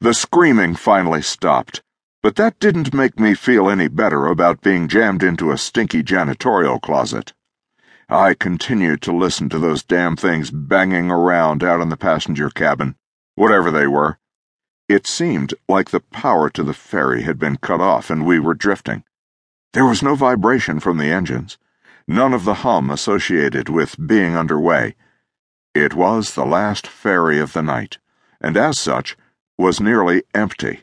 The screaming finally stopped, but that didn't make me feel any better about being jammed into a stinky janitorial closet. I continued to listen to those damn things banging around out in the passenger cabin, whatever they were. It seemed like the power to the ferry had been cut off and we were drifting. There was no vibration from the engines, none of the hum associated with being underway. It was the last ferry of the night, and as such, was nearly empty.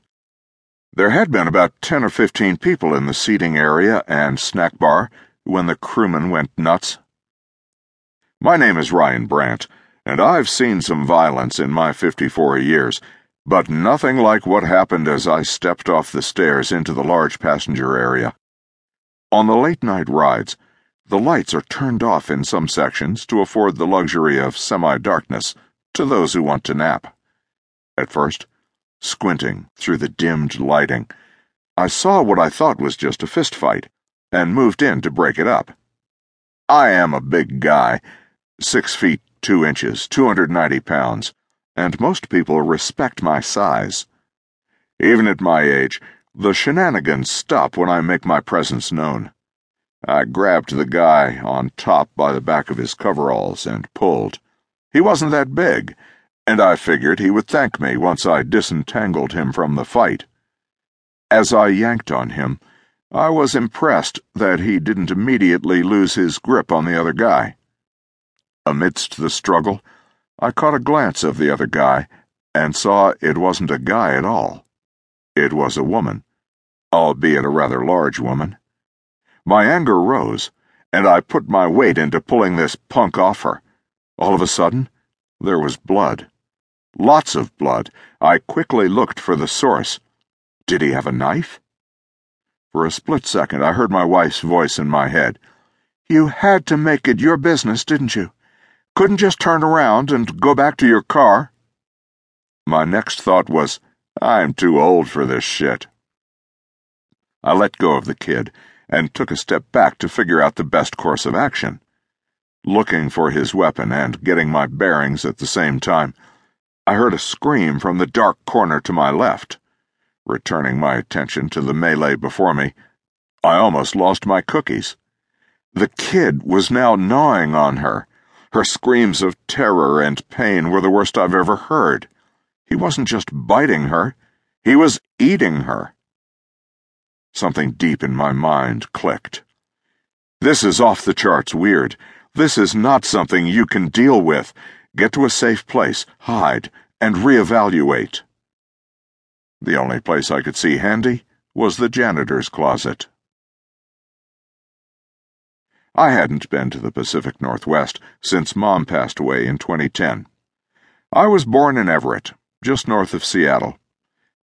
There had been about 10 or 15 people in the seating area and snack bar when the crewmen went nuts. My name is Ryan Brant, and I've seen some violence in my 54 years, but nothing like what happened as I stepped off the stairs into the large passenger area. On the late night rides, the lights are turned off in some sections to afford the luxury of semi darkness to those who want to nap. At first, squinting through the dimmed lighting, I saw what I thought was just a fist fight and moved in to break it up. I am a big guy six feet two inches, 290 pounds, and most people respect my size. Even at my age, the shenanigans stop when I make my presence known. I grabbed the guy on top by the back of his coveralls and pulled. He wasn't that big, and I figured he would thank me once I disentangled him from the fight. As I yanked on him, I was impressed that he didn't immediately lose his grip on the other guy. Amidst the struggle, I caught a glance of the other guy and saw it wasn't a guy at all. It was a woman, albeit a rather large woman. My anger rose, and I put my weight into pulling this punk off her. All of a sudden, there was blood. Lots of blood. I quickly looked for the source. Did he have a knife? For a split second, I heard my wife's voice in my head. You had to make it your business, didn't you? Couldn't just turn around and go back to your car? My next thought was, I'm too old for this shit. I let go of the kid and took a step back to figure out the best course of action. Looking for his weapon and getting my bearings at the same time, I heard a scream from the dark corner to my left. Returning my attention to the melee before me, I almost lost my cookies. The kid was now gnawing on her her screams of terror and pain were the worst I've ever heard. He wasn't just biting her, he was eating her. Something deep in my mind clicked. This is off the charts weird. This is not something you can deal with. Get to a safe place, hide, and reevaluate. The only place I could see handy was the janitor's closet. I hadn't been to the Pacific Northwest since Mom passed away in 2010. I was born in Everett, just north of Seattle.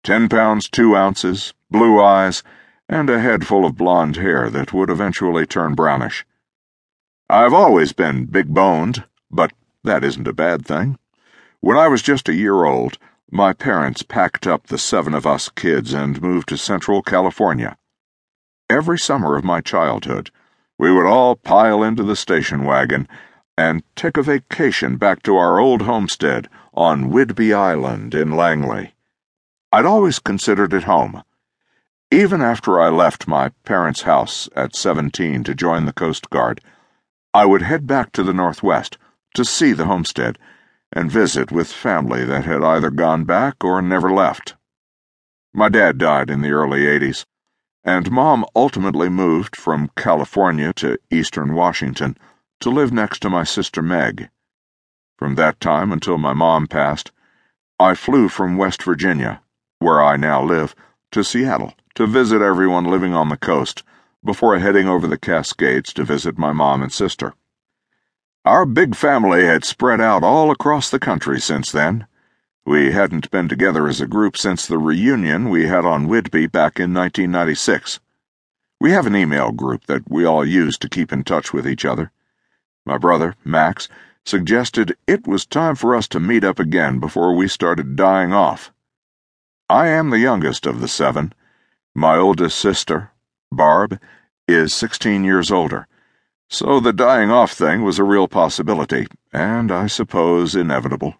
Ten pounds two ounces, blue eyes, and a head full of blond hair that would eventually turn brownish. I've always been big boned, but that isn't a bad thing. When I was just a year old, my parents packed up the seven of us kids and moved to Central California. Every summer of my childhood, we would all pile into the station wagon and take a vacation back to our old homestead on Whidbey Island in Langley. I'd always considered it home. Even after I left my parents' house at 17 to join the Coast Guard, I would head back to the Northwest to see the homestead and visit with family that had either gone back or never left. My dad died in the early 80s, and Mom ultimately moved from California to eastern Washington to live next to my sister Meg. From that time until my mom passed, I flew from West Virginia, where I now live, to Seattle to visit everyone living on the coast before heading over the Cascades to visit my mom and sister. Our big family had spread out all across the country since then we hadn't been together as a group since the reunion we had on Whidbey back in 1996. We have an email group that we all use to keep in touch with each other. My brother, Max, suggested it was time for us to meet up again before we started dying off. I am the youngest of the seven. My oldest sister, Barb, is 16 years older, so the dying off thing was a real possibility, and I suppose inevitable.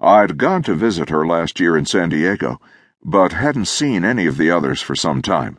I'd gone to visit her last year in San Diego, but hadn't seen any of the others for some time.